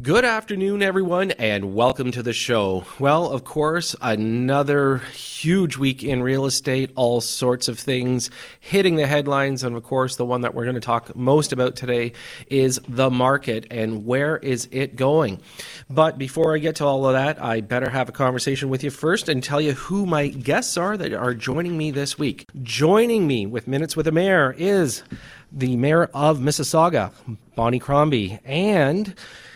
Good afternoon, everyone, and welcome to the show. Well, of course, another huge week in real estate, all sorts of things hitting the headlines. And of course, the one that we're going to talk most about today is the market and where is it going. But before I get to all of that, I better have a conversation with you first and tell you who my guests are that are joining me this week. Joining me with Minutes with the Mayor is the Mayor of Mississauga, Bonnie Crombie, and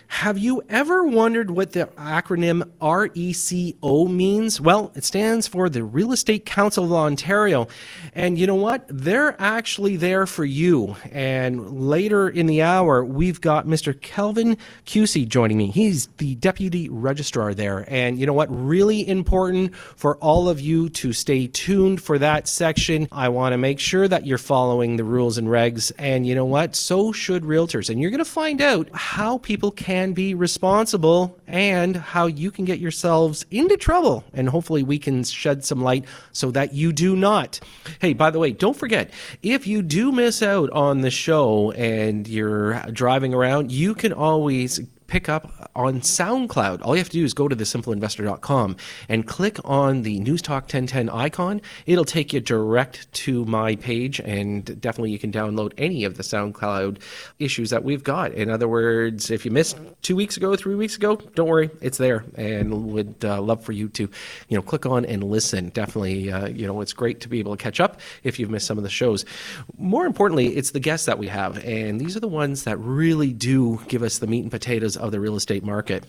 have you ever wondered what the acronym RECO means? Well, it stands for the Real Estate Council of Ontario. And you know what? They're actually there for you. And later in the hour, we've got Mr. Kelvin Kucey joining me. He's the Deputy Registrar there. And you know what? Really important for all of you to stay tuned for that section. I want to make sure that you're following the rules and regs. And you know what? So should realtors. And you're going to find out how people can can be responsible and how you can get yourselves into trouble. And hopefully, we can shed some light so that you do not. Hey, by the way, don't forget if you do miss out on the show and you're driving around, you can always pick up on SoundCloud. All you have to do is go to thesimpleinvestor.com and click on the News Talk 1010 icon. It'll take you direct to my page, and definitely you can download any of the SoundCloud issues that we've got. In other words, if you missed two weeks ago, three weeks ago, don't worry, it's there, and would uh, love for you to, you know, click on and listen. Definitely, uh, you know, it's great to be able to catch up if you've missed some of the shows. More importantly, it's the guests that we have, and these are the ones that really do give us the meat and potatoes of the real estate market.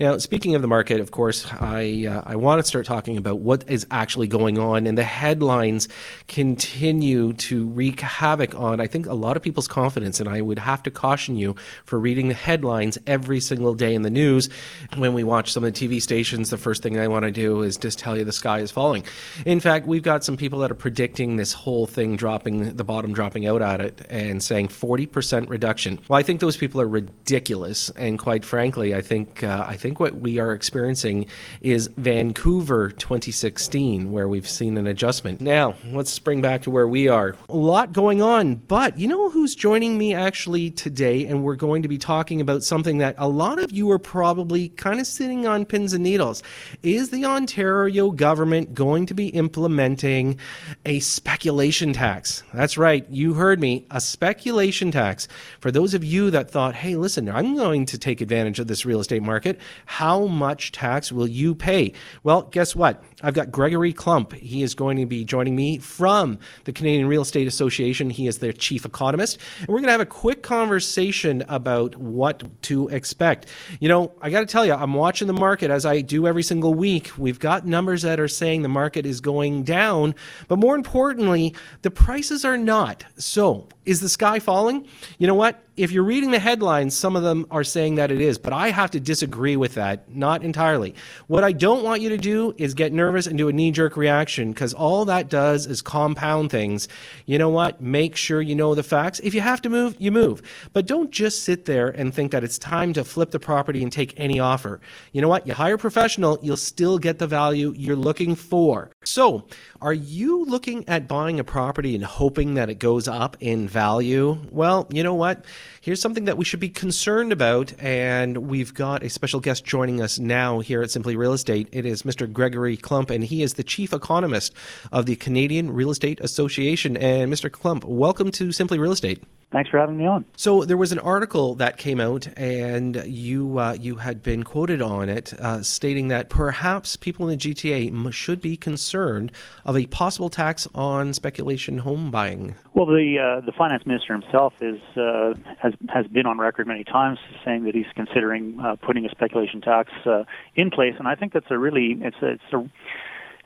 Now, speaking of the market, of course, I uh, I want to start talking about what is actually going on, and the headlines continue to wreak havoc on I think a lot of people's confidence. And I would have to caution you for reading the headlines every single day in the news. When we watch some of the TV stations, the first thing I want to do is just tell you the sky is falling. In fact, we've got some people that are predicting this whole thing dropping, the bottom dropping out at it, and saying 40% reduction. Well, I think those people are ridiculous and quite frankly, I think uh, I think what we are experiencing is Vancouver 2016, where we've seen an adjustment. Now, let's spring back to where we are. A lot going on, but you know who's joining me actually today, and we're going to be talking about something that a lot of you are probably kind of sitting on pins and needles. Is the Ontario government going to be implementing a speculation tax? That's right, you heard me, a speculation tax. For those of you that thought, hey, listen, I'm going to take take advantage of this real estate market. How much tax will you pay? Well, guess what? I've got Gregory Klump. He is going to be joining me from the Canadian Real Estate Association. He is their chief economist. And we're going to have a quick conversation about what to expect. You know, I got to tell you, I'm watching the market as I do every single week. We've got numbers that are saying the market is going down, but more importantly, the prices are not. So, is the sky falling? You know what? If you're reading the headlines, some of them are saying that it is, but I have to disagree with that, not entirely. What I don't want you to do is get nervous and do a knee jerk reaction because all that does is compound things. You know what? Make sure you know the facts. If you have to move, you move. But don't just sit there and think that it's time to flip the property and take any offer. You know what? You hire a professional, you'll still get the value you're looking for. So, are you looking at buying a property and hoping that it goes up in value? Well, you know what? Here's something that we should be concerned about, and we've got a special guest joining us now here at Simply Real Estate. It is Mr. Gregory Klump, and he is the chief economist of the Canadian Real Estate Association. And Mr. Klump, welcome to Simply Real Estate. Thanks for having me on. So there was an article that came out, and you uh, you had been quoted on it, uh, stating that perhaps people in the GTA should be concerned of a possible tax on speculation home buying. Well, the uh, the finance minister himself is uh, has has been on record many times saying that he's considering uh, putting a speculation tax uh, in place, and I think that's a really it's a, it's a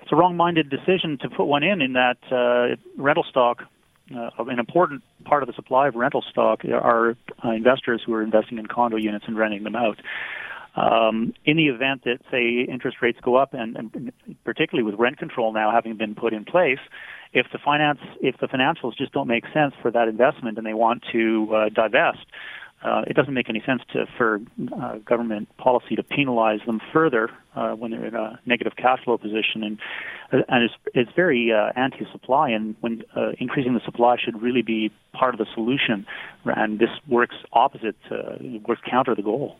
it's a wrong-minded decision to put one in. In that rental stock uh, an important part of the supply of rental stock are uh, investors who are investing in condo units and renting them out. Um, in the event that, say, interest rates go up, and, and particularly with rent control now having been put in place, if the finance, if the financials just don't make sense for that investment, and they want to uh, divest, uh, it doesn't make any sense to for uh, government policy to penalize them further uh, when they're in a negative cash flow position, and uh, and it's it's very uh, anti-supply, and when uh, increasing the supply should really be part of the solution, and this works opposite, works counter the goal.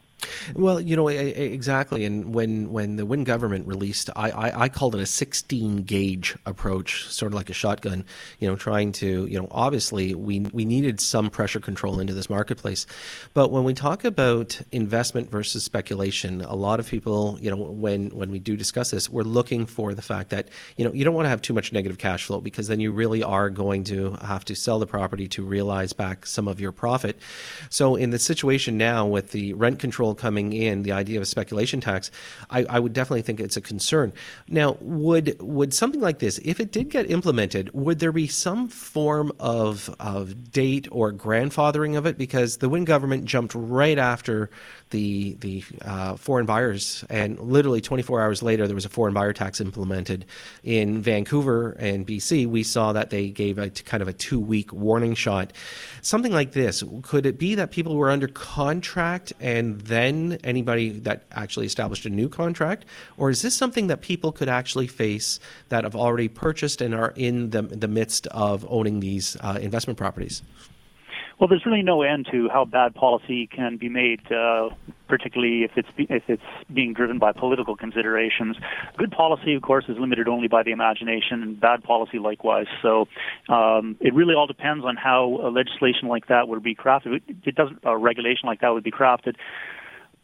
Well, you know exactly, and when when the Wynne government released, I, I, I called it a 16 gauge approach, sort of like a shotgun. You know, trying to you know obviously we we needed some pressure control into this marketplace, but when we talk about investment versus speculation, a lot of people you know when when we do discuss this, we're looking for the fact that you know you don't want to have too much negative cash flow because then you really are going to have to sell the property to realize back some of your profit. So in the situation now with the rent control coming in, the idea of a speculation tax, I, I, would definitely think it's a concern. Now, would would something like this, if it did get implemented, would there be some form of of date or grandfathering of it? Because the Wynne government jumped right after the the uh, foreign buyers, and literally 24 hours later, there was a foreign buyer tax implemented in Vancouver and BC. We saw that they gave a kind of a two week warning shot. Something like this, could it be that people were under contract and then anybody that actually established a new contract, or is this something that people could actually face that have already purchased and are in the the midst of owning these uh, investment properties? Well, there's really no end to how bad policy can be made, uh, particularly if it's if it's being driven by political considerations. Good policy, of course, is limited only by the imagination, and bad policy likewise. So um, it really all depends on how a legislation like that would be crafted. It doesn't a regulation like that would be crafted,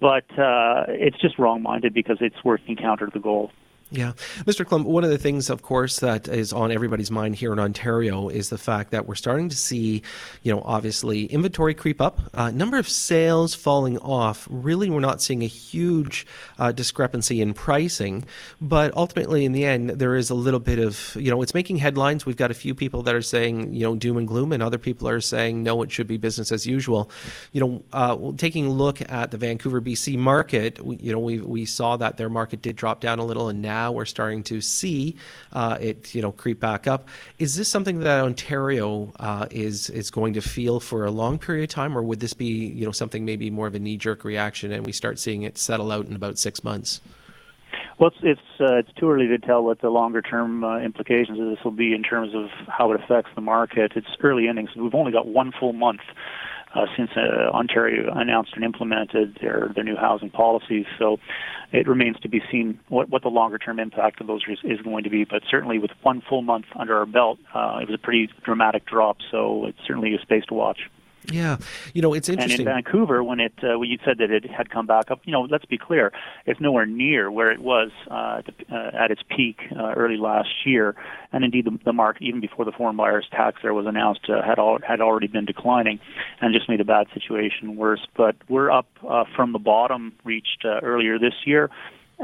but uh, it's just wrong-minded because it's working counter to the goal. Yeah. Mr. Klump, one of the things, of course, that is on everybody's mind here in Ontario is the fact that we're starting to see, you know, obviously inventory creep up, uh, number of sales falling off. Really, we're not seeing a huge uh, discrepancy in pricing, but ultimately, in the end, there is a little bit of, you know, it's making headlines. We've got a few people that are saying, you know, doom and gloom, and other people are saying, no, it should be business as usual. You know, uh, taking a look at the Vancouver, BC market, you know, we, we saw that their market did drop down a little, and now now we're starting to see uh, it, you know, creep back up. Is this something that Ontario uh, is is going to feel for a long period of time, or would this be, you know, something maybe more of a knee jerk reaction, and we start seeing it settle out in about six months? Well, it's it's, uh, it's too early to tell what the longer term uh, implications of this will be in terms of how it affects the market. It's early innings. We've only got one full month uh, since uh, Ontario announced and implemented their their new housing policies. So it remains to be seen what what the longer term impact of those is, going to be. But certainly, with one full month under our belt, uh, it was a pretty dramatic drop. So it's certainly a space to watch. Yeah, you know it's interesting. And in Vancouver, when it uh, when you said that it had come back up, you know, let's be clear, it's nowhere near where it was uh, at, uh, at its peak uh, early last year, and indeed the, the market even before the foreign buyers tax there was announced uh, had all, had already been declining, and just made a bad situation worse. But we're up uh, from the bottom reached uh, earlier this year.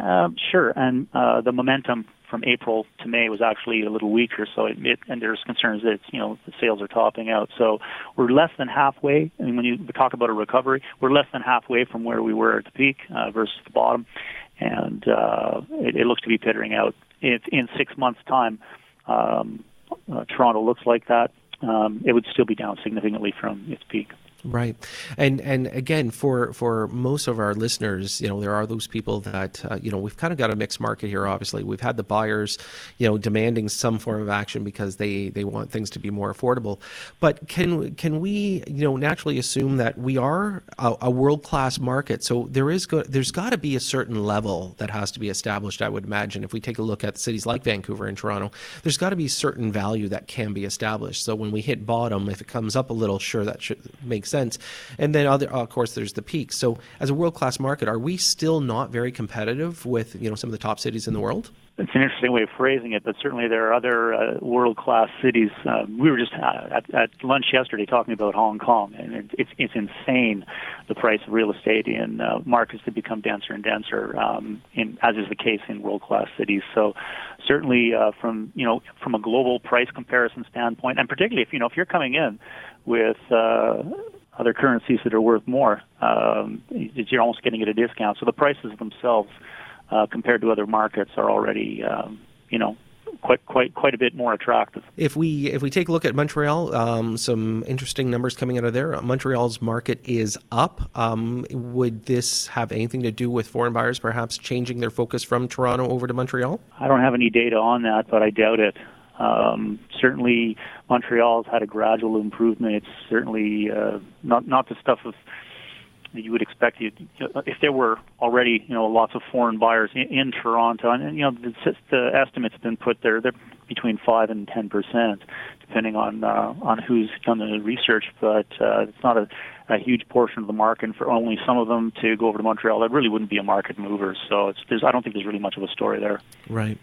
Uh, sure, and uh, the momentum from April to May was actually a little weaker. So it, it and there's concerns that you know the sales are topping out. So we're less than halfway. I mean, when you talk about a recovery, we're less than halfway from where we were at the peak uh, versus the bottom, and uh, it, it looks to be petering out. If in six months' time, um, uh, Toronto looks like that, um, it would still be down significantly from its peak. Right, and and again, for for most of our listeners, you know, there are those people that uh, you know we've kind of got a mixed market here. Obviously, we've had the buyers, you know, demanding some form of action because they they want things to be more affordable. But can can we you know naturally assume that we are a, a world class market? So there is go- there's got to be a certain level that has to be established. I would imagine if we take a look at cities like Vancouver and Toronto, there's got to be certain value that can be established. So when we hit bottom, if it comes up a little, sure that should make sense. And then, other, of course, there's the peak. So, as a world class market, are we still not very competitive with you know some of the top cities in the world? It's an interesting way of phrasing it, but certainly there are other uh, world-class cities. Uh, we were just uh, at, at lunch yesterday talking about Hong Kong, and it, it's it's insane the price of real estate in uh, markets that become denser and denser, um, in, as is the case in world-class cities. So certainly uh, from you know from a global price comparison standpoint, and particularly if you know if you're coming in with uh, other currencies that are worth more, um, you're almost getting at a discount. So the prices themselves, uh, compared to other markets, are already, um, you know, quite quite quite a bit more attractive. If we if we take a look at Montreal, um, some interesting numbers coming out of there. Montreal's market is up. Um, would this have anything to do with foreign buyers perhaps changing their focus from Toronto over to Montreal? I don't have any data on that, but I doubt it. Um, certainly, Montreal has had a gradual improvement. It's certainly uh, not not the stuff of you would expect you if there were already you know lots of foreign buyers in, in Toronto, and, and you know the, the estimates have been put there. They're between five and ten percent, depending on uh, on who's done the research. But uh, it's not a a huge portion of the market, and for only some of them to go over to Montreal, that really wouldn't be a market mover. So it's, there's, I don't think there's really much of a story there. Right.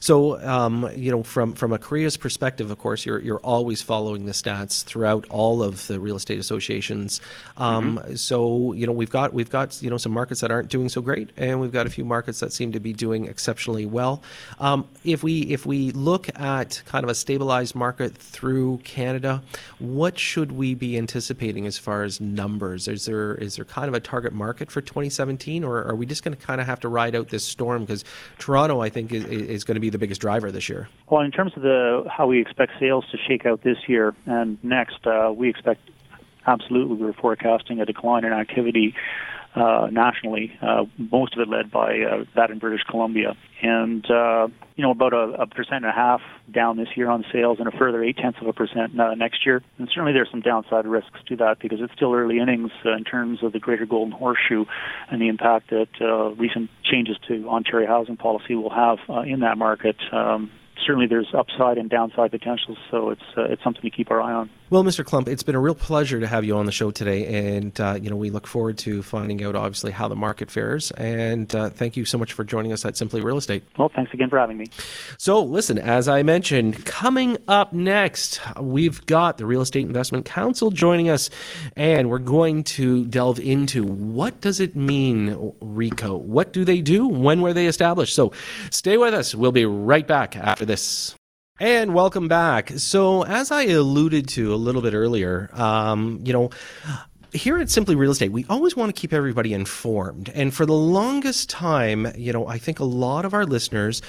So um, you know, from from a CREA's perspective, of course, you're you're always following the stats throughout all of the real estate associations. Um, mm-hmm. So you know, we've got we've got you know some markets that aren't doing so great, and we've got a few markets that seem to be doing exceptionally well. Um, if we if we look at kind of a stabilized market through Canada, what should we be anticipating as far as numbers? Is there is there kind of a target market for 2017, or are we just going to kind of have to ride out this storm? Because Toronto, I think, is, is going to be the biggest driver this year. Well, in terms of the how we expect sales to shake out this year and next, uh, we expect absolutely we're forecasting a decline in activity uh, nationally, uh, most of it led by uh, that in British Columbia. And, uh, you know, about a, a percent and a half down this year on sales and a further eight tenths of a percent uh, next year. And certainly there's some downside risks to that because it's still early innings uh, in terms of the greater golden horseshoe and the impact that uh, recent changes to Ontario housing policy will have uh, in that market. Um, certainly there's upside and downside potential, so it's uh, it's something to keep our eye on. Well, Mr. Klump, it's been a real pleasure to have you on the show today, and uh, you know we look forward to finding out obviously how the market fares. And uh, thank you so much for joining us at Simply Real Estate. Well, thanks again for having me. So, listen, as I mentioned, coming up next, we've got the Real Estate Investment Council joining us, and we're going to delve into what does it mean, RECO? What do they do? When were they established? So, stay with us. We'll be right back after this. And welcome back. So, as I alluded to a little bit earlier, um, you know, here at Simply Real Estate, we always want to keep everybody informed. And for the longest time, you know, I think a lot of our listeners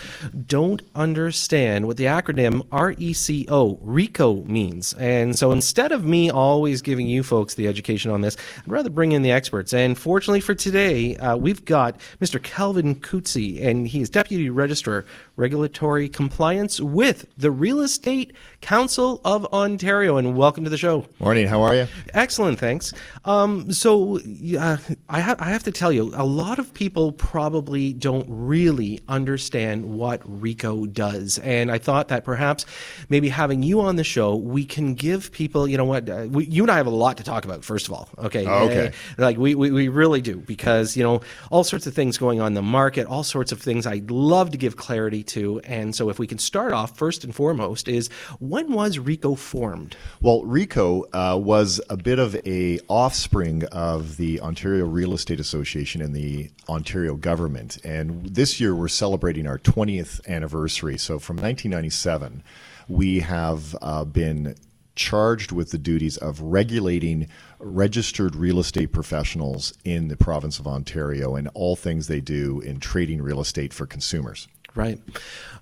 don't understand what the acronym RECO, RECO means. And so instead of me always giving you folks the education on this, I'd rather bring in the experts. And fortunately for today, uh, we've got Mr. Kelvin Kucey, and he is Deputy Registrar Regulatory Compliance with the Real Estate Council of Ontario. And welcome to the show. Morning. How are you? Excellent. Thanks. Um, so uh, I, ha- I have to tell you, a lot of people probably don't really understand what RECO does. And I thought that perhaps maybe having you on the show, we can give people, you know what, uh, we, you and I have a lot to talk about, first of all. Okay. Oh, okay. Uh, like we, we, we really do because, you know, all sorts of things going on in the market, all sorts of things I'd love to give clarity to. And so if we can start off first and foremost is when was RECO formed? Well, RECO uh, was a bit of a offspring of the Ontario Real Estate Association and the Ontario government. And this year we're celebrating our 20th anniversary. So from 1997, we have uh, been charged with the duties of regulating registered real estate professionals in the province of Ontario and all things they do in trading real estate for consumers. Right.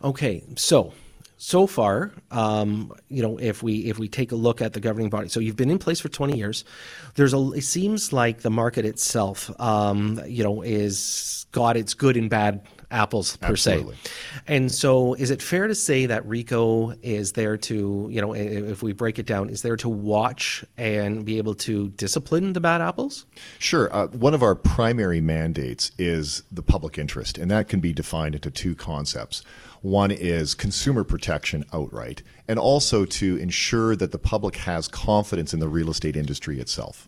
Okay. So so far, um, you know, if we if we take a look at the governing body, so you've been in place for 20 years. There's a. It seems like the market itself, um, you know, is got its good and bad apples per Absolutely. se. And so, is it fair to say that RECO is there to, you know, if we break it down, is there to watch and be able to discipline the bad apples? Sure. Uh, one of our primary mandates is the public interest, and that can be defined into two concepts. One is consumer protection outright, and also to ensure that the public has confidence in the real estate industry itself.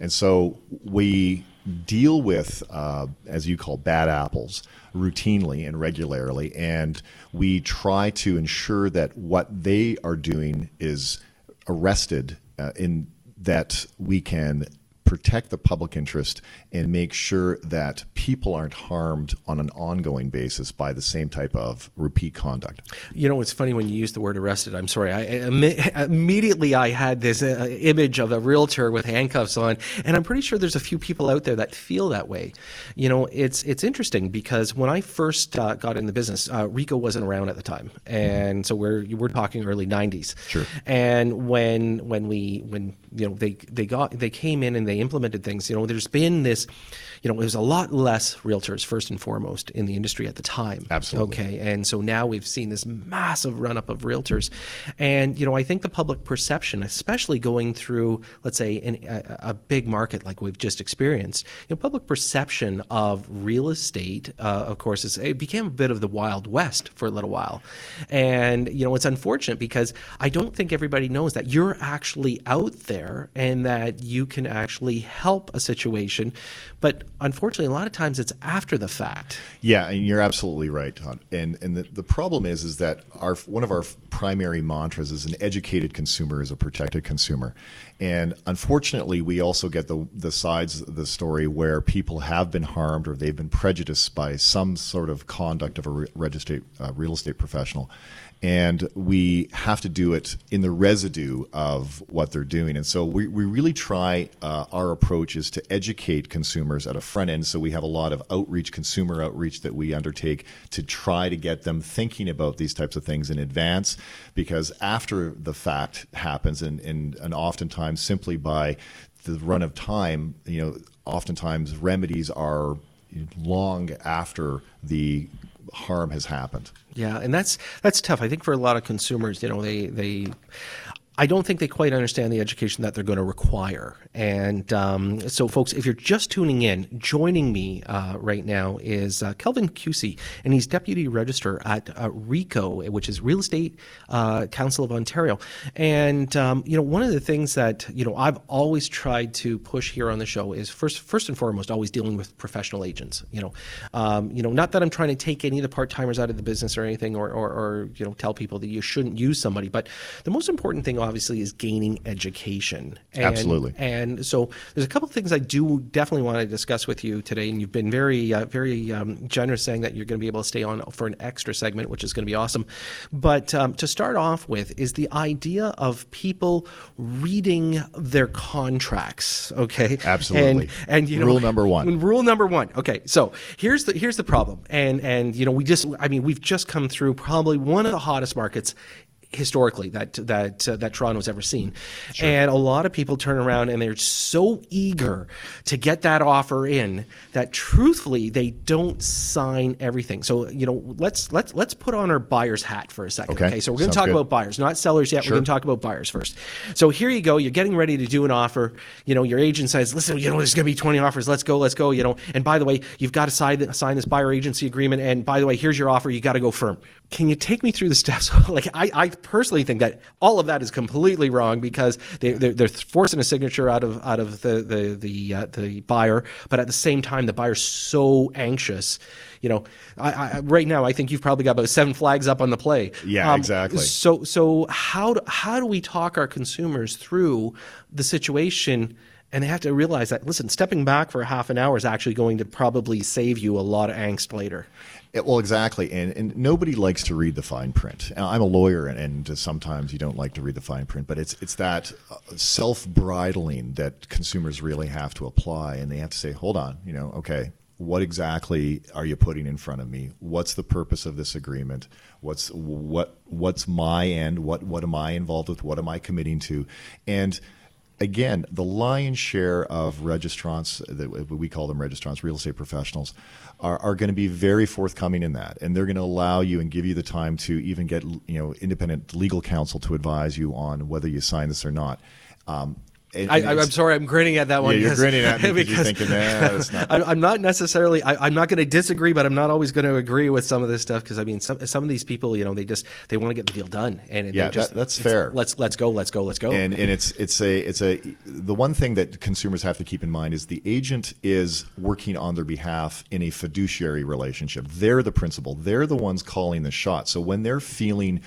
And so we deal with, uh, as you call, bad apples routinely and regularly, and we try to ensure that what they are doing is arrested uh, in that we can protect the public interest and make sure that people aren't harmed on an ongoing basis by the same type of repeat conduct. You know, it's funny when you use the word arrested. I'm sorry. I, immediately I had this uh, image of a realtor with handcuffs on, and I'm pretty sure there's a few people out there that feel that way. You know, it's it's interesting because when I first uh, got in the business, uh, RECO wasn't around at the time, and so we're we're talking early '90s. Sure. And when when we when you know they they got they came in and they implemented things. You know, there's been this you know, there's a lot less realtors first and foremost in the industry at the time. Absolutely. Okay, and so now we've seen this massive run up of realtors, and you know, I think the public perception, especially going through, let's say, in a, a big market like we've just experienced, you know, public perception of real estate, uh, of course, is it became a bit of the wild west for a little while, and you know, it's unfortunate because I don't think everybody knows that you're actually out there and that you can actually help a situation, but unfortunately, a lot of times it's after the fact. Yeah, and you're absolutely right, Todd. And and the, the problem is is that our one of our primary mantras is an educated consumer is a protected consumer. And unfortunately, we also get the the sides of the story where people have been harmed or they've been prejudiced by some sort of conduct of a re- registered uh, real estate professional and we have to do it in the residue of what they're doing. And so we, we really try, uh, our approach is to educate consumers at a front end. So we have a lot of outreach, consumer outreach that we undertake to try to get them thinking about these types of things in advance, because after the fact happens, and, and, and oftentimes simply by the run of time, you know, oftentimes remedies are long after the harm has happened. Yeah, and that's that's tough. I think for a lot of consumers, you know, they they I don't think they quite understand the education that they're going to require. And um, so, folks, if you're just tuning in, joining me uh, right now is uh, Kelvin Kucey, and he's Deputy Registrar at uh, RECO, which is Real Estate uh, Council of Ontario. And, um, you know, one of the things that, you know, I've always tried to push here on the show is first, first and foremost, always dealing with professional agents. You know, um, you know, not that I'm trying to take any of the part timers out of the business or anything or, or, or, you know, tell people that you shouldn't use somebody. But the most important thing, obviously, is gaining education. And, Absolutely. And so there's a couple of things I do definitely want to discuss with you today. And you've been very, uh, very um, generous saying that you're going to be able to stay on for an extra segment, which is going to be awesome. But um, to start off with is the idea of people reading their contracts. Okay. Absolutely. And, and you know, rule number one. Rule number one. Okay. So here's the here's the problem. And and you know we just I mean we've just come through probably one of the hottest markets historically that that uh, that Toronto's ever seen. Sure. And a lot of people turn around and they're so eager to get that offer in that truthfully they don't sign everything. So, you know, let's let's let's put on our buyer's hat for a second. Okay. okay? So we're going to talk good. about buyers, not sellers yet. Sure. We're going to talk about buyers first. So here you go, you're getting ready to do an offer. You know, your agent says, "Listen, you know, there's going to be 20 offers. Let's go, let's go." You know, and by the way, you've got to sign sign this buyer agency agreement and by the way, here's your offer. You got to go firm. Can you take me through the steps? like I, I personally think that all of that is completely wrong because they, they're, they're forcing a signature out of out of the the the, uh, the buyer, but at the same time, the buyer's so anxious. You know, I, I, right now I think you've probably got about seven flags up on the play. Yeah, um, exactly. So so how do, how do we talk our consumers through the situation? and they have to realize that listen stepping back for half an hour is actually going to probably save you a lot of angst later it, well, exactly, and and nobody likes to read the fine print. I'm a lawyer, and, and sometimes you don't like to read the fine print, but it's it's that uh, self bridling that consumers really have to apply, and they have to say, hold on, you know, okay, what exactly are you putting in front of me? What's the purpose of this agreement? What's what what's my end? What what am I involved with? What am I committing to? And again, the lion's share of registrants, we call them registrants, real estate professionals, are, are going to be very forthcoming in that, and they're going to allow you and give you the time to even get you know independent legal counsel to advise you on whether you sign this or not. Um, and, I, am sorry, I'm grinning at that one. Yeah, you're grinning at me because you're thinking, nah, not. I'm not necessarily. I, am not going to disagree, but I'm not always going to agree with some of this stuff because I mean, some some of these people, you know, they just they want to get the deal done, and yeah, just, that, that's fair. Let's let's go, let's go, let's go. And and it's it's a it's a the one thing that consumers have to keep in mind is the agent is working on their behalf in a fiduciary relationship. They're the principal. They're the ones calling the shots. So when they're feeling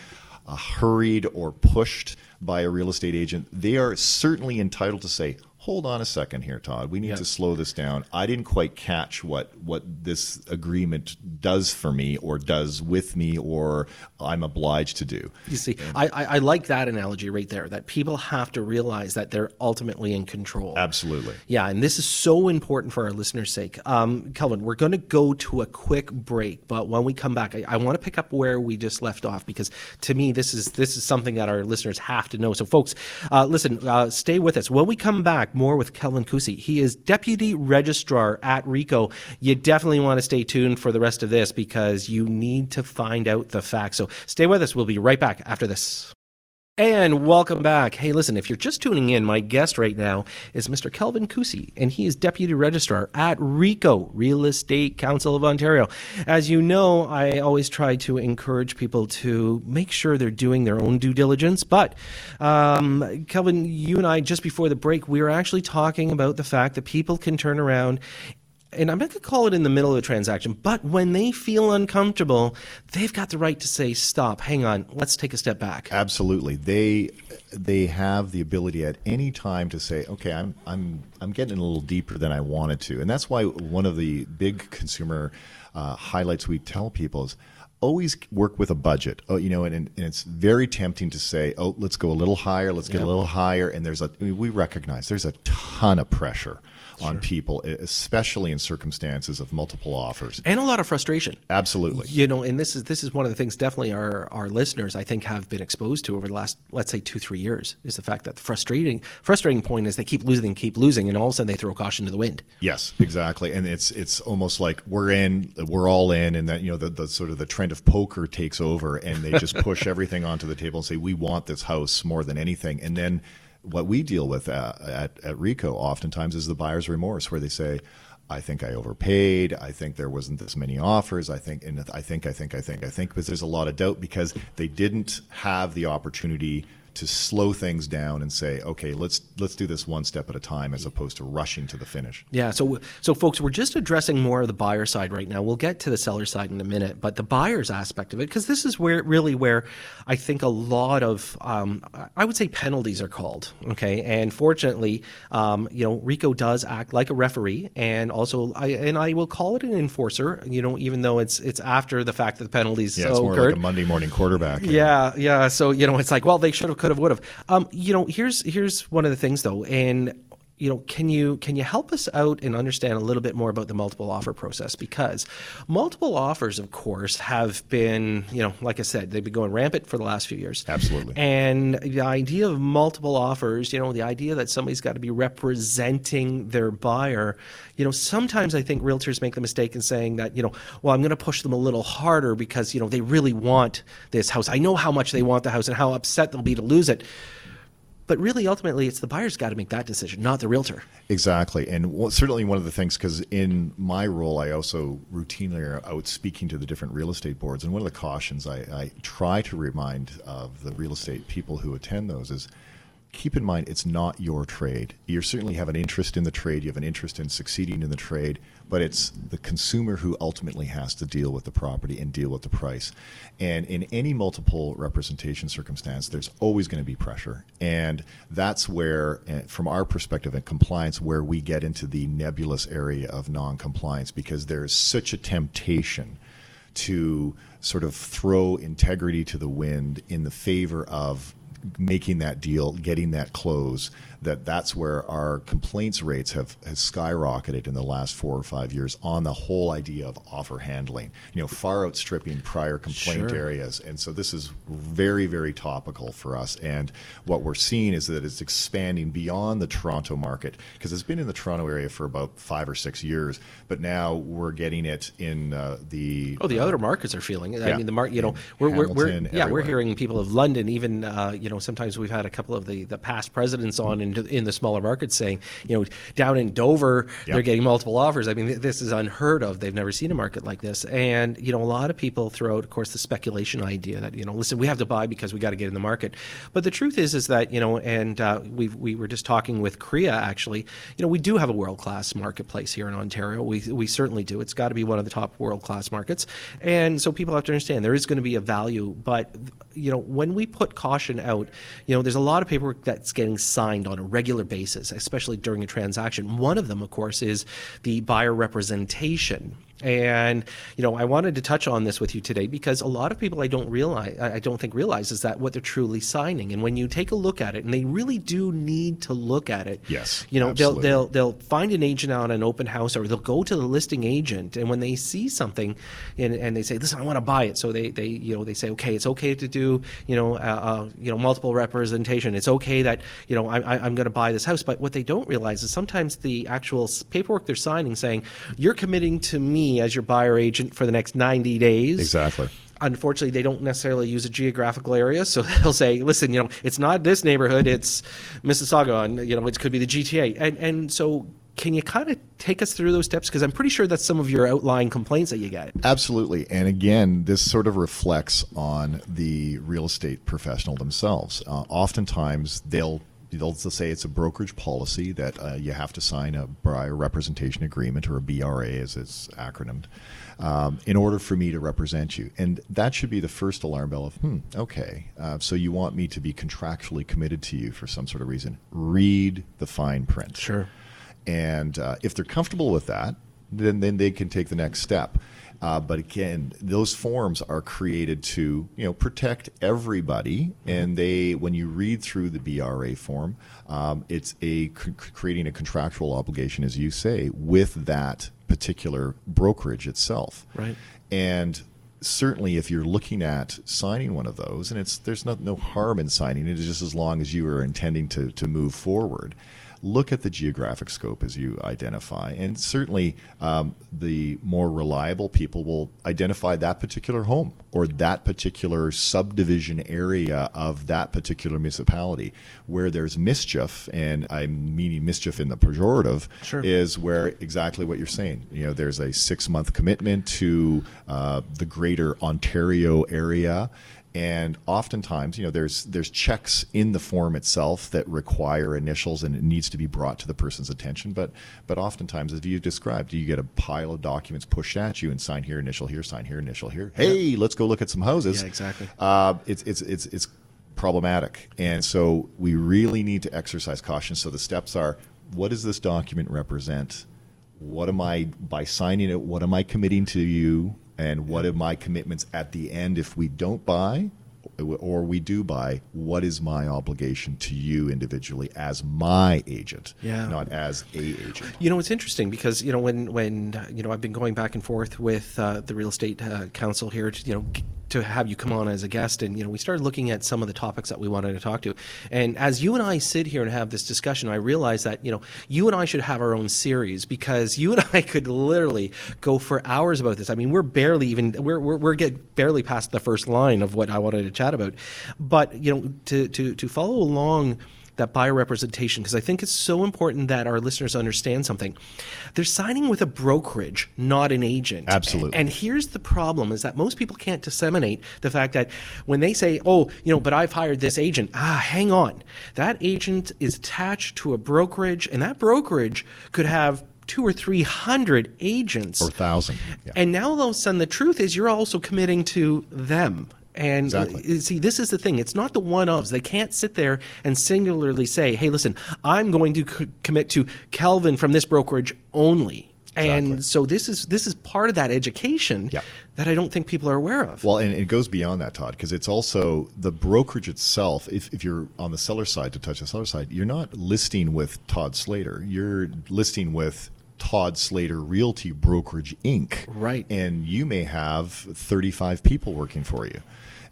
uh, hurried or pushed by a real estate agent, they are certainly entitled to say, hold on a second here, Todd. We need yeah. to slow this down. I didn't quite catch what what this agreement does for me, or does with me, or I'm obliged to do. You see, I, I like that analogy right there. That people have to realize that they're ultimately in control. Absolutely. Yeah, and this is so important for our listeners' sake. Um, Kelvin, we're going to go to a quick break, but when we come back, I, I want to pick up where we just left off because to me, this is this is something that our listeners have to know. So, folks, uh, listen, uh, stay with us. When we come back more with Kelvin Kucey. He is Deputy Registrar at RECO. You definitely want to stay tuned for the rest of this because you need to find out the facts. So stay with us. We'll be right back after this. And welcome back. Hey, listen, if you're just tuning in, my guest right now is Mr. Kelvin Kucey, and he is Deputy Registrar at RECO, Real Estate Council of Ontario. As you know, I always try to encourage people to make sure they're doing their own due diligence. But, um, Kelvin, you and I, just before the break, we were actually talking about the fact that people can turn around and I'm not going to call it in the middle of a transaction, but when they feel uncomfortable, they've got the right to say, "Stop, hang on, let's take a step back." Absolutely, they they have the ability at any time to say, "Okay, I'm I'm I'm getting a little deeper than I wanted to," and that's why one of the big consumer uh, highlights we tell people is always work with a budget. Oh, you know, and, and, it's very tempting to say, "Oh, let's go a little higher, let's get a little higher," and there's a we recognize there's a ton of pressure sure. on people, especially in circumstances of multiple offers and a lot of frustration. Absolutely, you know, and this is this is one of the things definitely our our listeners I think have been exposed to over the last let's say two three years is the fact that the frustrating frustrating point is they keep losing, and keep losing, and all of a sudden they throw caution to the wind. Yes, exactly, and it's it's almost like we're in, we're all in, and that you know the, the sort of the trend of poker takes over, and they just push everything onto the table and say we want this house more than anything, and then what we deal with uh, at, at, at RECO oftentimes is the buyer's remorse, where they say, I think I overpaid. I think there wasn't this many offers. I think, and I think, I think, I think, I think, because there's a lot of doubt because they didn't have the opportunity to slow things down and say, okay, let's let's do this one step at a time as opposed to rushing to the finish. Yeah. So so folks, we're just addressing more of the buyer side right now. We'll get to the seller side in a minute, but the buyer's aspect of it, because this is where really where I think a lot of um, I would say penalties are called. Okay, and fortunately, um, you know, RECO does act like a referee, and also I and I will call it an enforcer. You know, even though it's it's after the fact that the penalties yeah, it's more occurred. like a Monday morning quarterback. Yeah, yeah. So you know, it's like, well, they should have could have, would have. Um, you know, here's here's one of the things though, and you know, can you can you help us out and understand a little bit more about the multiple offer process? Because multiple offers, of course, have been, you know, like I said, they've been going rampant for the last few years. Absolutely. And the idea of multiple offers, you know, the idea that somebody's got to be representing their buyer, you know, sometimes I think realtors make the mistake in saying that, you know, well, I'm going to push them a little harder because, you know, they really want this house. I know how much they want the house and how upset they'll be to lose it. But really, ultimately, it's the buyer's got to make that decision, not the realtor. Exactly. And certainly one of the things, because in my role, I also routinely are out speaking to the different real estate boards. And one of the cautions I, I try to remind of the real estate people who attend those is keep in mind it's not your trade. You certainly have an interest in the trade, you have an interest in succeeding in the trade, but it's the consumer who ultimately has to deal with the property and deal with the price. And in any multiple representation circumstance, there's always going to be pressure. And that's where, eh, from our perspective and compliance, where we get into the nebulous area of non compliance because there's such a temptation to sort of throw integrity to the wind in the favor of making that deal, getting that close, that that's where our complaints rates have has skyrocketed in the last four or five years on the whole idea of offer handling. You know, far outstripping prior complaint sure. areas, and so this is very very topical for us. And what we're seeing is that it's expanding beyond the Toronto market because it's been in the Toronto area for about five or six years, but now we're getting it in uh, the oh the uh, other markets are feeling it. Yeah. I mean the market, you know, we're, we're, we're yeah everywhere. we're hearing people of London, even uh, you know sometimes we've had a couple of the the past presidents on in the smaller markets saying, you know, down in Dover, yep. they're getting multiple offers. I mean, this is unheard of. They've never seen a market like this. And, you know, a lot of people throw out, of course, the speculation idea that, you know, listen, we have to buy because we got to get in the market. But the truth is, is that, you know, and uh, we we were just talking with CREA, actually, you know, we do have a world class marketplace here in Ontario. We, we certainly do. It's got to be one of the top world class markets. And so people have to understand there is going to be a value. But, you know, when we put caution out, you know, there's a lot of paperwork that's getting signed on a regular basis, especially during a transaction. One of them, of course, is the buyer representation And you know, I wanted to touch on this with you today because a lot of people I don't realize, I don't think realize, is that what they're truly signing. And when you take a look at it, and they really do need to look at it. Yes, you know, absolutely. they'll they'll they'll find an agent on an open house, or they'll go to the listing agent, and when they see something, and, and they say, "Listen, I want to buy it," so they they you know they say, "Okay, it's okay to do you know uh, uh, you know multiple representation. It's okay that you know I, I, I'm going to buy this house." But what they don't realize is sometimes the actual paperwork they're signing saying, "You're committing to me as your buyer agent for the next 90 days." Exactly. Unfortunately, they don't necessarily use a geographical area, so they'll say, "Listen, you know, it's not this neighborhood; it's Mississauga, and you know, it could be the GTA." And and so, can you kind of take us through those steps? Because I'm pretty sure that's some of your outlying complaints that you get. Absolutely. And again, this sort of reflects on the real estate professional themselves. Uh, oftentimes, they'll they'll say it's a brokerage policy that uh, you have to sign a buyer representation agreement or a BRA as it's acronymed um, in order for me to represent you. And that should be the first alarm bell of, hmm, okay, uh, so you want me to be contractually committed to you for some sort of reason. Read the fine print. Sure. And uh, if they're comfortable with that, then, then they can take the next step. Uh, but again, those forms are created to you know protect everybody, and they when you read through the BRA form, um, it's a c- creating a contractual obligation, as you say, with that particular brokerage itself. Right. And certainly, if you're looking at signing one of those, and it's there's no, no harm in signing it, just as long as you are intending to, to move forward. Look at the geographic scope as you identify, and certainly um, the more reliable people will identify that particular home or that particular subdivision area of that particular municipality. Where there's mischief, and I'm meaning mischief in the pejorative, Sure. is where exactly what you're saying. You know, there's a six month commitment to uh, the greater Ontario area. And oftentimes, you know, there's there's checks in the form itself that require initials, and it needs to be brought to the person's attention. But but oftentimes, as you described, you get a pile of documents pushed at you, and sign here, initial here, sign here, initial here. Hey, let's go look at some houses. Yeah, exactly. Uh, it's it's it's it's problematic, and so we really need to exercise caution. So the steps are: what does this document represent? What am I by signing it? What am I committing to you? And what are my commitments at the end if we don't buy? Or we do buy, what is my obligation to you individually as my agent, Yeah. not as a agent? You know, it's interesting because you know when when you know I've been going back and forth with uh, the real estate uh, council here to you know to have you come on as a guest, and you know we started looking at some of the topics that we wanted to talk to, and as you and I sit here and have this discussion, I realize that you know you and I should have our own series because you and I could literally go for hours about this. I mean, we're barely even we're we're, we're barely past the first line of what I wanted to chat about, but you know to to to follow along that buyer representation because I think it's so important that our listeners understand something. They're signing with a brokerage, not an agent. Absolutely. And here's the problem is that most people can't disseminate the fact that when they say, "Oh, you know, but I've hired this agent." Ah, hang on. That agent is attached to a brokerage and that brokerage could have two or three hundred agents Or thousand. Yeah. and now all of a sudden, the truth is you're also committing to them. And Exactly. see, this is the thing. It's not the one ofs. They can't sit there and singularly say, "Hey, listen, I'm going to c- commit to Kelvin from this brokerage only." Exactly. And so this is this is part of that education Yeah. that I don't think people are aware of. Well, and it goes beyond that, Todd, because it's also the brokerage itself. If, if you're on the seller side to touch the seller side, you're not listing with Todd Slater. You're listing with Todd Slater Realty Brokerage Inc. Right. And you may have 35 people working for you.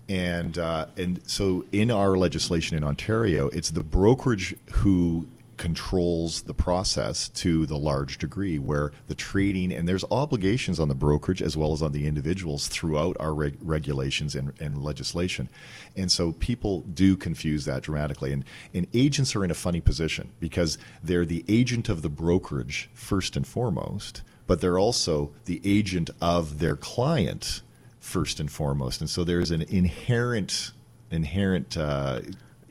And uh, and so in our legislation in Ontario, it's the brokerage who controls the process to the large degree where the trading and there's obligations on the brokerage as well as on the individuals throughout our reg- regulations and, and legislation. And so people do confuse that dramatically. And, and agents are in a funny position because they're the agent of the brokerage first and foremost but they're also the agent of their client first and foremost and so there's an inherent inherent uh,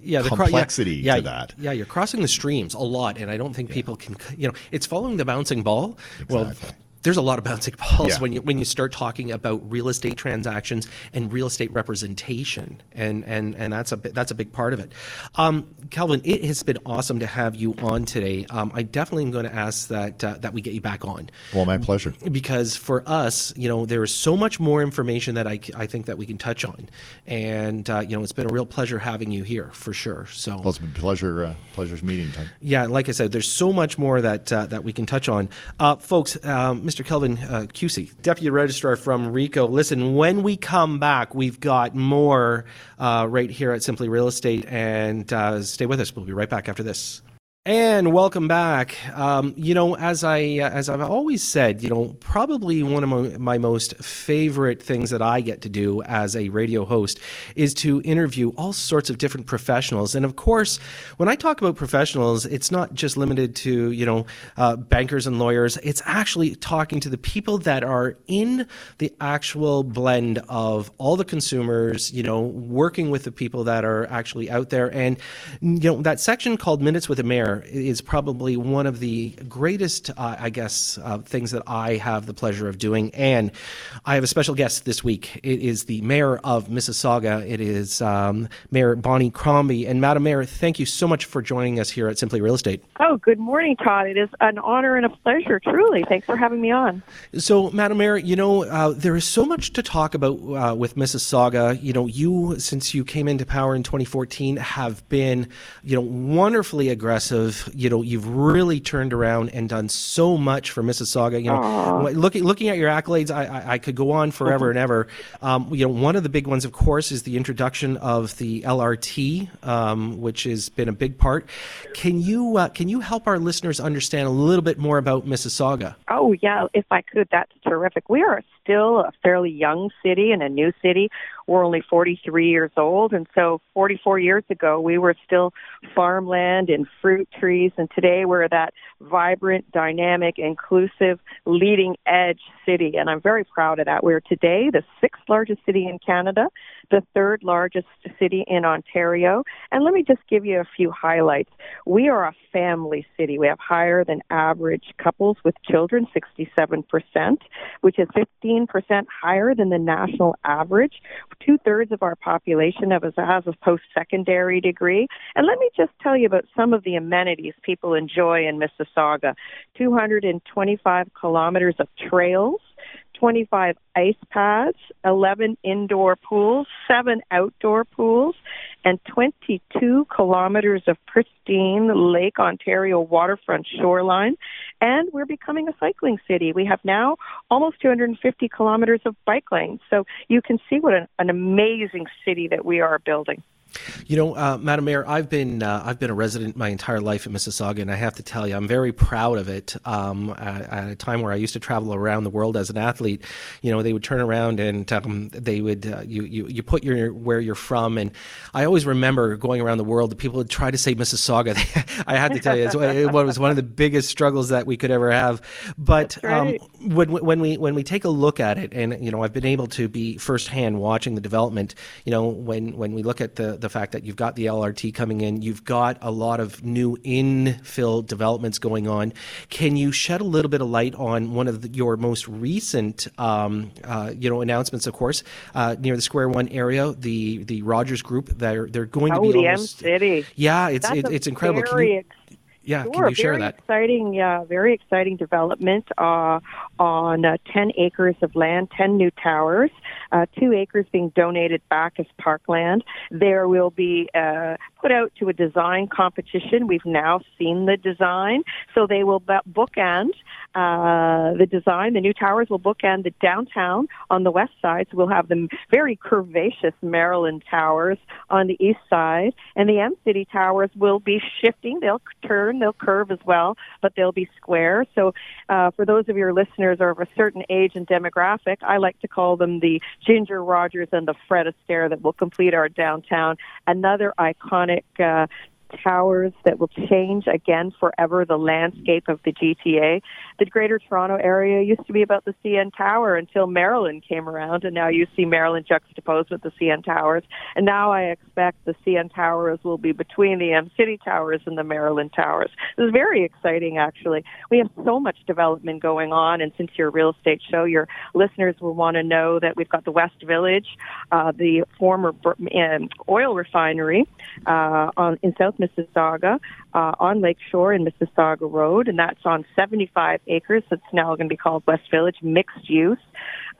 yeah, the cro- yeah, complexity yeah, to that Yeah, you're crossing the streams a lot, and I don't think people can. You know, it's following the bouncing ball. Well, Exactly. There's a lot of bouncing balls Yeah. when you when you start talking about real estate transactions and real estate representation, and and and that's a that's a big part of it. Um, Kelvin, it has been awesome to have you on today. Um, I definitely am going to ask that uh, that we get you back on Well, my pleasure. because for us, you know, there is so much more information that I I think that we can touch on, and uh, you know, it's been a real pleasure having you here for sure. So. Well, it's been a pleasure. Uh, pleasure's meeting time. Yeah, like I said, there's so much more that uh, that we can touch on, uh, folks. Um, Mr. Kelvin uh, Kucey, Deputy Registrar from RECO. Listen, when we come back, we've got more uh, right here at Simply Real Estate, and uh, stay with us. We'll be right back after this. And welcome back. Um, you know, as I uh, as I've always said, you know, probably one of my, my most favorite things that I get to do as a radio host is to interview all sorts of different professionals. And of course, when I talk about professionals, it's not just limited to you know uh, bankers and lawyers. It's actually talking to the people that are in the actual blend of all the consumers. You know, working with the people that are actually out there, and you know that section called Minutes with a Mayor is probably one of the greatest, uh, I guess, uh, things that I have the pleasure of doing. And I have a special guest this week. It is the mayor of Mississauga. It is um, Mayor Bonnie Crombie. And Madam Mayor, thank you so much for joining us here at Simply Real Estate. Oh, good morning, Todd. It is an honor and a pleasure, truly. Thanks for having me on. So, Madam Mayor, you know, uh, there is so much to talk about uh, with Mississauga. You know, you, since you came into power in 2014, have been, you know, wonderfully aggressive. You know, you've really turned around and done so much for Mississauga. You know, looking looking at your accolades, I, I, I could go on forever and ever. Um, you know, one of the big ones, of course, is the introduction of the LRT, um, which has been a big part. Can you uh, can you help our listeners understand a little bit more about Mississauga? Oh, yeah, if I could, that's terrific. We are still a fairly young city and a new city. We're only 43 years old, and so 44 years ago, we were still farmland and fruit trees, and today we're that vibrant, dynamic, inclusive, leading edge city, and I'm very proud of that. We're today the sixth largest city in Canada, the third largest city in Ontario, and let me just give you a few highlights. We are a family city. We have higher than average couples with children, 67%, which is 15% higher than the national average. Two thirds of our population has a post secondary degree. And let me just tell you about some of the amenities people enjoy in Mississauga 225 kilometers of trails. 25 ice pads, 11 indoor pools, 7 outdoor pools, and 22 kilometers of pristine Lake Ontario waterfront shoreline. And we're becoming a cycling city. We have now almost 250 kilometers of bike lanes. So you can see what an, an amazing city that we are building. You know, uh, Madam Mayor, I've been uh, I've been a resident my entire life in Mississauga, and I have to tell you, I'm very proud of it. Um, at, at, a time where I used to travel around the world as an athlete, you know, they would turn around and um, they would uh, you, you you put your where you're from, and I always remember going around the world. The people would try to say Mississauga. I had to tell you, it was one of the biggest struggles that we could ever have. But right. um, when when we when we take a look at it, and you know, I've been able to be firsthand watching the development. You know, when when we look at the the fact that you've got the LRT coming in, you've got a lot of new infill developments going on. Can you shed a little bit of light on one of the, your most recent, um, uh, you know, announcements? Of course, uh, near the Square One area, the the Rogers Group. They're they're going to Oh, be the almost. City. Yeah, it's it, it's incredible. Can you, yeah, Sure, can you share very that? exciting, yeah, very exciting development uh, on uh, 10 acres of land, 10 new towers, uh, two acres being donated back as parkland. There will be uh, put out to a design competition. We've now seen the design, so they will bookend uh, the design. The new towers will bookend the downtown on the west side, so we'll have the very curvaceous Marilyn towers on the east side, and the M City towers will be shifting. They'll turn, they'll curve as well, but they'll be square. So, uh, for those of your listeners are of a certain age and demographic, I like to call them the Ginger Rogers and the Fred Astaire that will complete our downtown. Another iconic. Uh, towers that will change again forever the landscape of the GTA. The Greater Toronto Area used to be about the CN Tower until Marilyn came around, and now you see Marilyn juxtaposed with the CN Towers. And now I expect the CN Towers will be between the M City Towers and the Marilyn Towers. This is very exciting, actually. We have so much development going on, and since you're a real estate show, your listeners will want to know that we've got the West Village, uh, the former um, oil refinery uh, on, in South Mississauga, uh, on Lakeshore in Mississauga Road, and that's on 75 acres. It's now going to be called West Village, mixed use,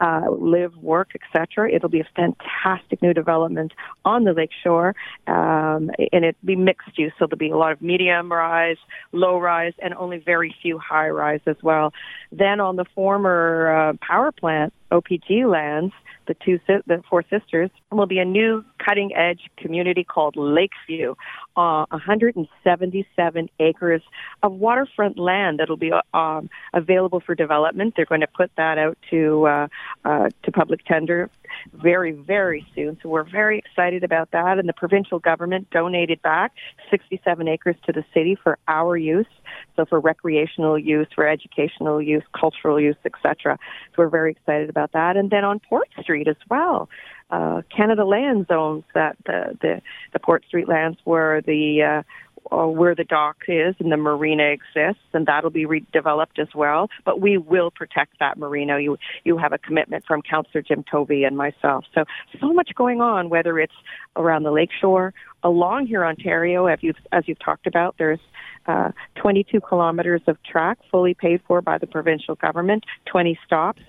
uh, live, work, etc. It'll be a fantastic new development on the Lakeshore, um, and it'll be mixed use. So there'll be a lot of medium rise, low rise, and only very few high rise as well. Then on the former uh, power plant, OPG lands, the two the four sisters, will be a new cutting edge community called Lakeview, uh, 177 acres of waterfront land that'll be um, available for development. They're going to put that out to uh, uh, to public tender very very soon. So we're very excited about that. And the provincial government donated back 67 acres to the city for our use, so for recreational use, for educational use, cultural use, etc. So we're very excited about that. And then on Port Street as well uh, Canada Land owns that the, the the Port Street lands where the uh, uh, where the dock is and the marina exists, and that'll be redeveloped as well. But we will protect that marina. You you have a commitment from Councillor Jim Tovey and myself. So so much going on, whether it's around the lakeshore, along Hurontario, as you've as you've talked about. There's uh, 22 kilometers of track fully paid for by the provincial government, 20 stops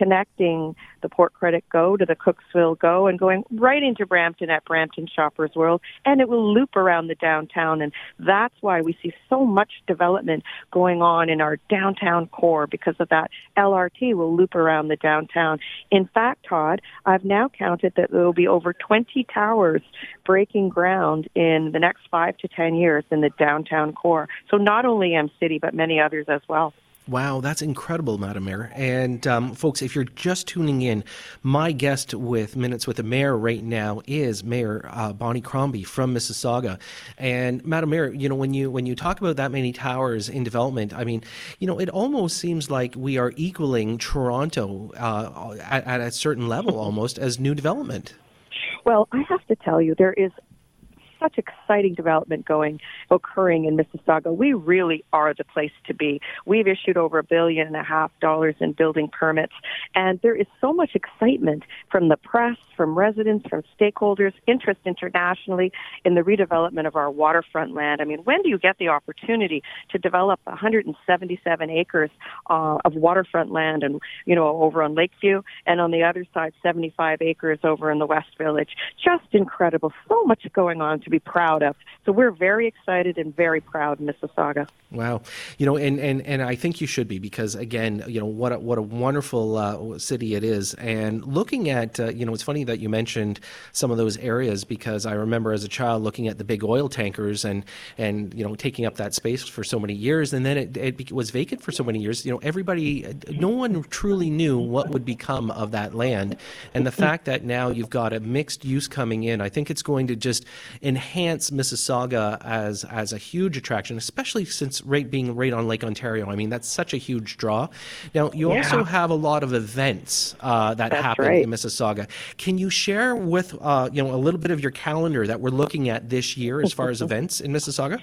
connecting the Port Credit Go to the Cooksville Go and going right into Brampton at Brampton Shoppers World, and it will loop around the downtown. And that's why we see so much development going on in our downtown core because of that. LRT will loop around the downtown. In fact, Todd, I've now counted that there will be over 20 towers breaking ground in the next five to 10 years in the downtown core. So not only M City, but many others as well. Wow, that's incredible, Madam Mayor. And um, folks, if you're just tuning in, my guest with Minutes with the Mayor right now is Mayor uh, Bonnie Crombie from Mississauga. And Madam Mayor, you know, when you when you talk about that many towers in development, I mean, you know, it almost seems like we are equaling Toronto uh, at, at a certain level almost as new development. Well, I have to tell you, there is such exciting development going occurring in Mississauga. We really are the place to be. We've issued over a billion and a half dollars in building permits, and there is so much excitement from the press, from residents, from stakeholders, interest internationally in the redevelopment of our waterfront land. I mean, when do you get the opportunity to develop 177 acres uh, of waterfront land, and you know, over on Lakeview, and on the other side, 75 acres over in the West Village? Just incredible. So much going on to be proud of. So we're very excited and very proud in Mississauga. Wow, you know, and and and I think you should be because again, you know, what a, what a wonderful uh, city it is. And looking at, uh, you know, it's funny that you mentioned some of those areas because I remember as a child looking at the big oil tankers and and you know taking up that space for so many years, and then it, it was vacant for so many years. You know, everybody, no one truly knew what would become of that land, and the fact that now you've got a mixed use coming in, I think it's going to just enhance Mississauga as as a huge attraction, especially since right being right on Lake Ontario. I mean, that's such a huge draw. Now, you yeah. also have a lot of events uh, that that's happen right. in Mississauga. Can you share with uh, you know a little bit of your calendar that we're looking at this year as far as events in Mississauga?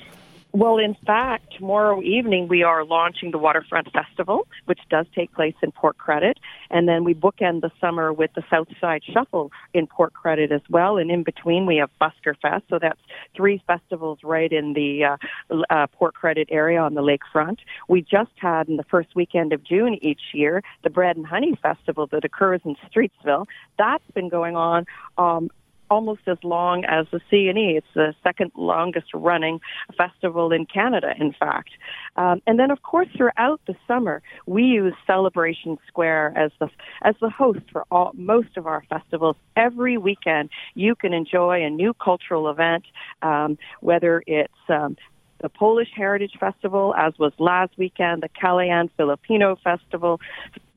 Well, in fact, tomorrow evening we are launching the Waterfront Festival, which does take place in Port Credit. And then we bookend the summer with the Southside Shuffle in Port Credit as well. And in between we have Busker Fest. So that's three festivals right in the uh, uh, Port Credit area on the lakefront. We just had in the first weekend of June each year the Bread and Honey Festival that occurs in Streetsville. That's been going on um, almost as long as the CNE. It's the second longest running festival in Canada, in fact. Um, and then, of course, throughout the summer, we use Celebration Square as the as the host for all most of our festivals. Every weekend, you can enjoy a new cultural event, um, whether it's um, the Polish Heritage Festival, as was last weekend, the Kalayaan Filipino Festival,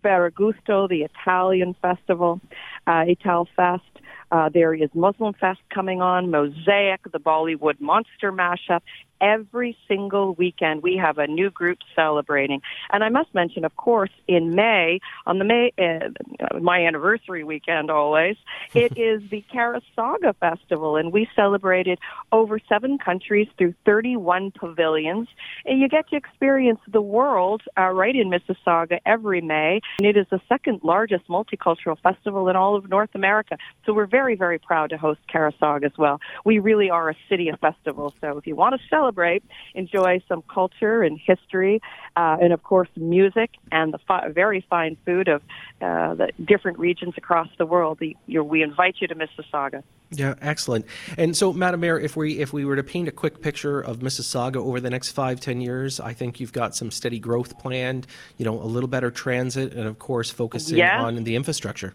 Ferragosto, the Italian festival. Uh, Ital Fest. Uh, there is Muslim Fest coming on, Mosaic, the Bollywood Monster Mashup, every single weekend we have a new group celebrating. And I must mention, of course, in May, on the May, uh, my anniversary weekend always, it is the Carassauga Festival, and we celebrated over seven countries through 31 pavilions. And you get to experience the world uh, right in Mississauga every May. And it is the second largest multicultural festival in all of North America. So we're very, very proud to host Carassauga as well. We really are a city of festivals. So if you want to celebrate, celebrate, enjoy some culture and history, uh, and of course music and the fi- very fine food of uh, the different regions across the world. The, we invite you to Mississauga. Yeah, excellent. And so, Madam Mayor, if we if we were to paint a quick picture of Mississauga over the next five ten years, I think you've got some steady growth planned. You know, a little better transit, and of course, focusing yeah. on the infrastructure.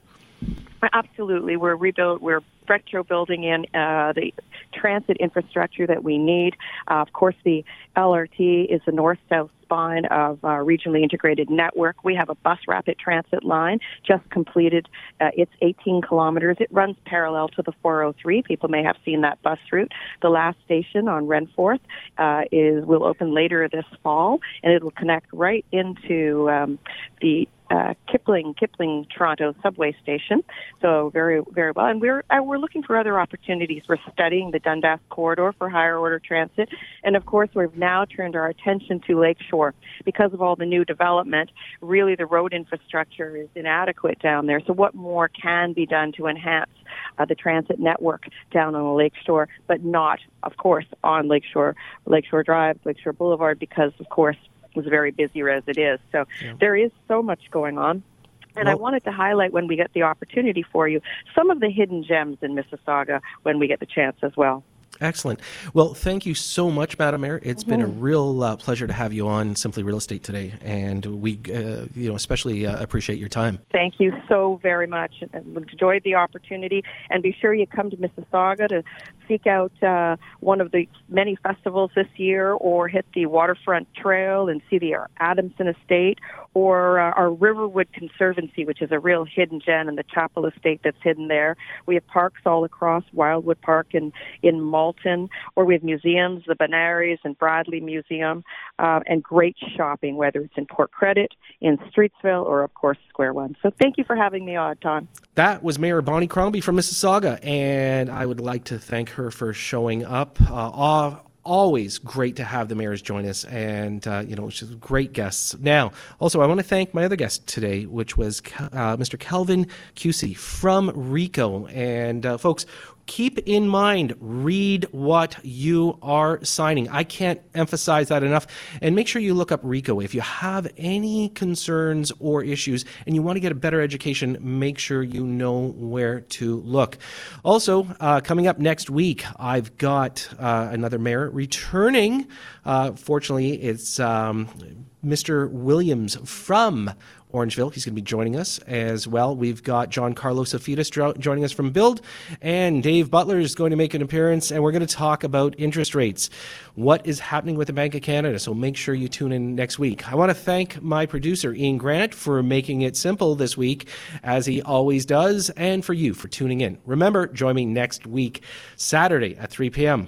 Absolutely, we're rebuilt. We're retro building in uh, the transit infrastructure that we need. Uh, of course, the LRT is the north-south spine of our regionally integrated network. We have a bus rapid transit line just completed. Uh, it's 18 kilometers. It runs parallel to the 403. People may have seen that bus route. The last station on Renforth uh, is will open later this fall, and it will connect right into um, the uh, Kipling Kipling Toronto subway station. So very very well, and we're uh, we're looking for other opportunities. We're studying the Dundas corridor for higher order transit, and of course we've now turned our attention to Lakeshore because of all the new development. Really, the road infrastructure is inadequate down there. So what more can be done to enhance uh, the transit network down on the Lakeshore, but not, of course, on Lakeshore Lakeshore Drive, Lakeshore Boulevard, because of course was very busy as it is. So yeah. there is so much going on. And well, I wanted to highlight when we get the opportunity for you some of the hidden gems in Mississauga when we get the chance as well. Excellent. Well, thank you so much, Madam Mayor. It's mm-hmm. been a mm-hmm. real uh, pleasure to have you on Simply Real Estate today, and we, uh, you know, especially uh, appreciate your time. Thank you so very much. Enjoyed the opportunity, and be sure you come to Mississauga to seek out uh, one of the many festivals this year, or hit the Waterfront Trail and see the Adamson Estate, or uh, our Riverwood Conservancy, which is a real hidden gem in the Chappell Estate that's hidden there. We have parks all across Wildwood Park and in Malton, or we have museums, the Benares and Bradley Museum, uh, and great shopping, whether it's in Port Credit, in Streetsville, or of course Square One. So thank you for having me on, Tom. That was Mayor Bonnie Crombie from Mississauga, and I would like to thank her for showing up. Uh, always great to have the mayors join us, and uh, you know, she's great guests. Now, also, I want to thank my other guest today, which was uh, Mr. Kelvin Kucey from RECO. and uh, folks keep in mind, read what you are signing. I can't emphasize that enough. And make sure you look up RECO. If you have any concerns or issues and you want to get a better education, make sure you know where to look. Also, uh, coming up next week, I've got uh, another mayor returning. Uh, fortunately, it's um, Mr. Williams from Orangeville. He's going to be joining us as well. We've got John Carlos Afidas joining us from BILD, and Dave Butler is going to make an appearance, and we're going to talk about interest rates, what is happening with the Bank of Canada. So make sure you tune in next week. I want to thank my producer, Ian Grant, for making it simple this week, as he always does, and for you for tuning in. Remember, join me next week, Saturday at 3 p.m.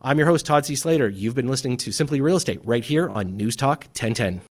I'm your host, Todd C. Slater. You've been listening to Simply Real Estate right here on News Talk 1010.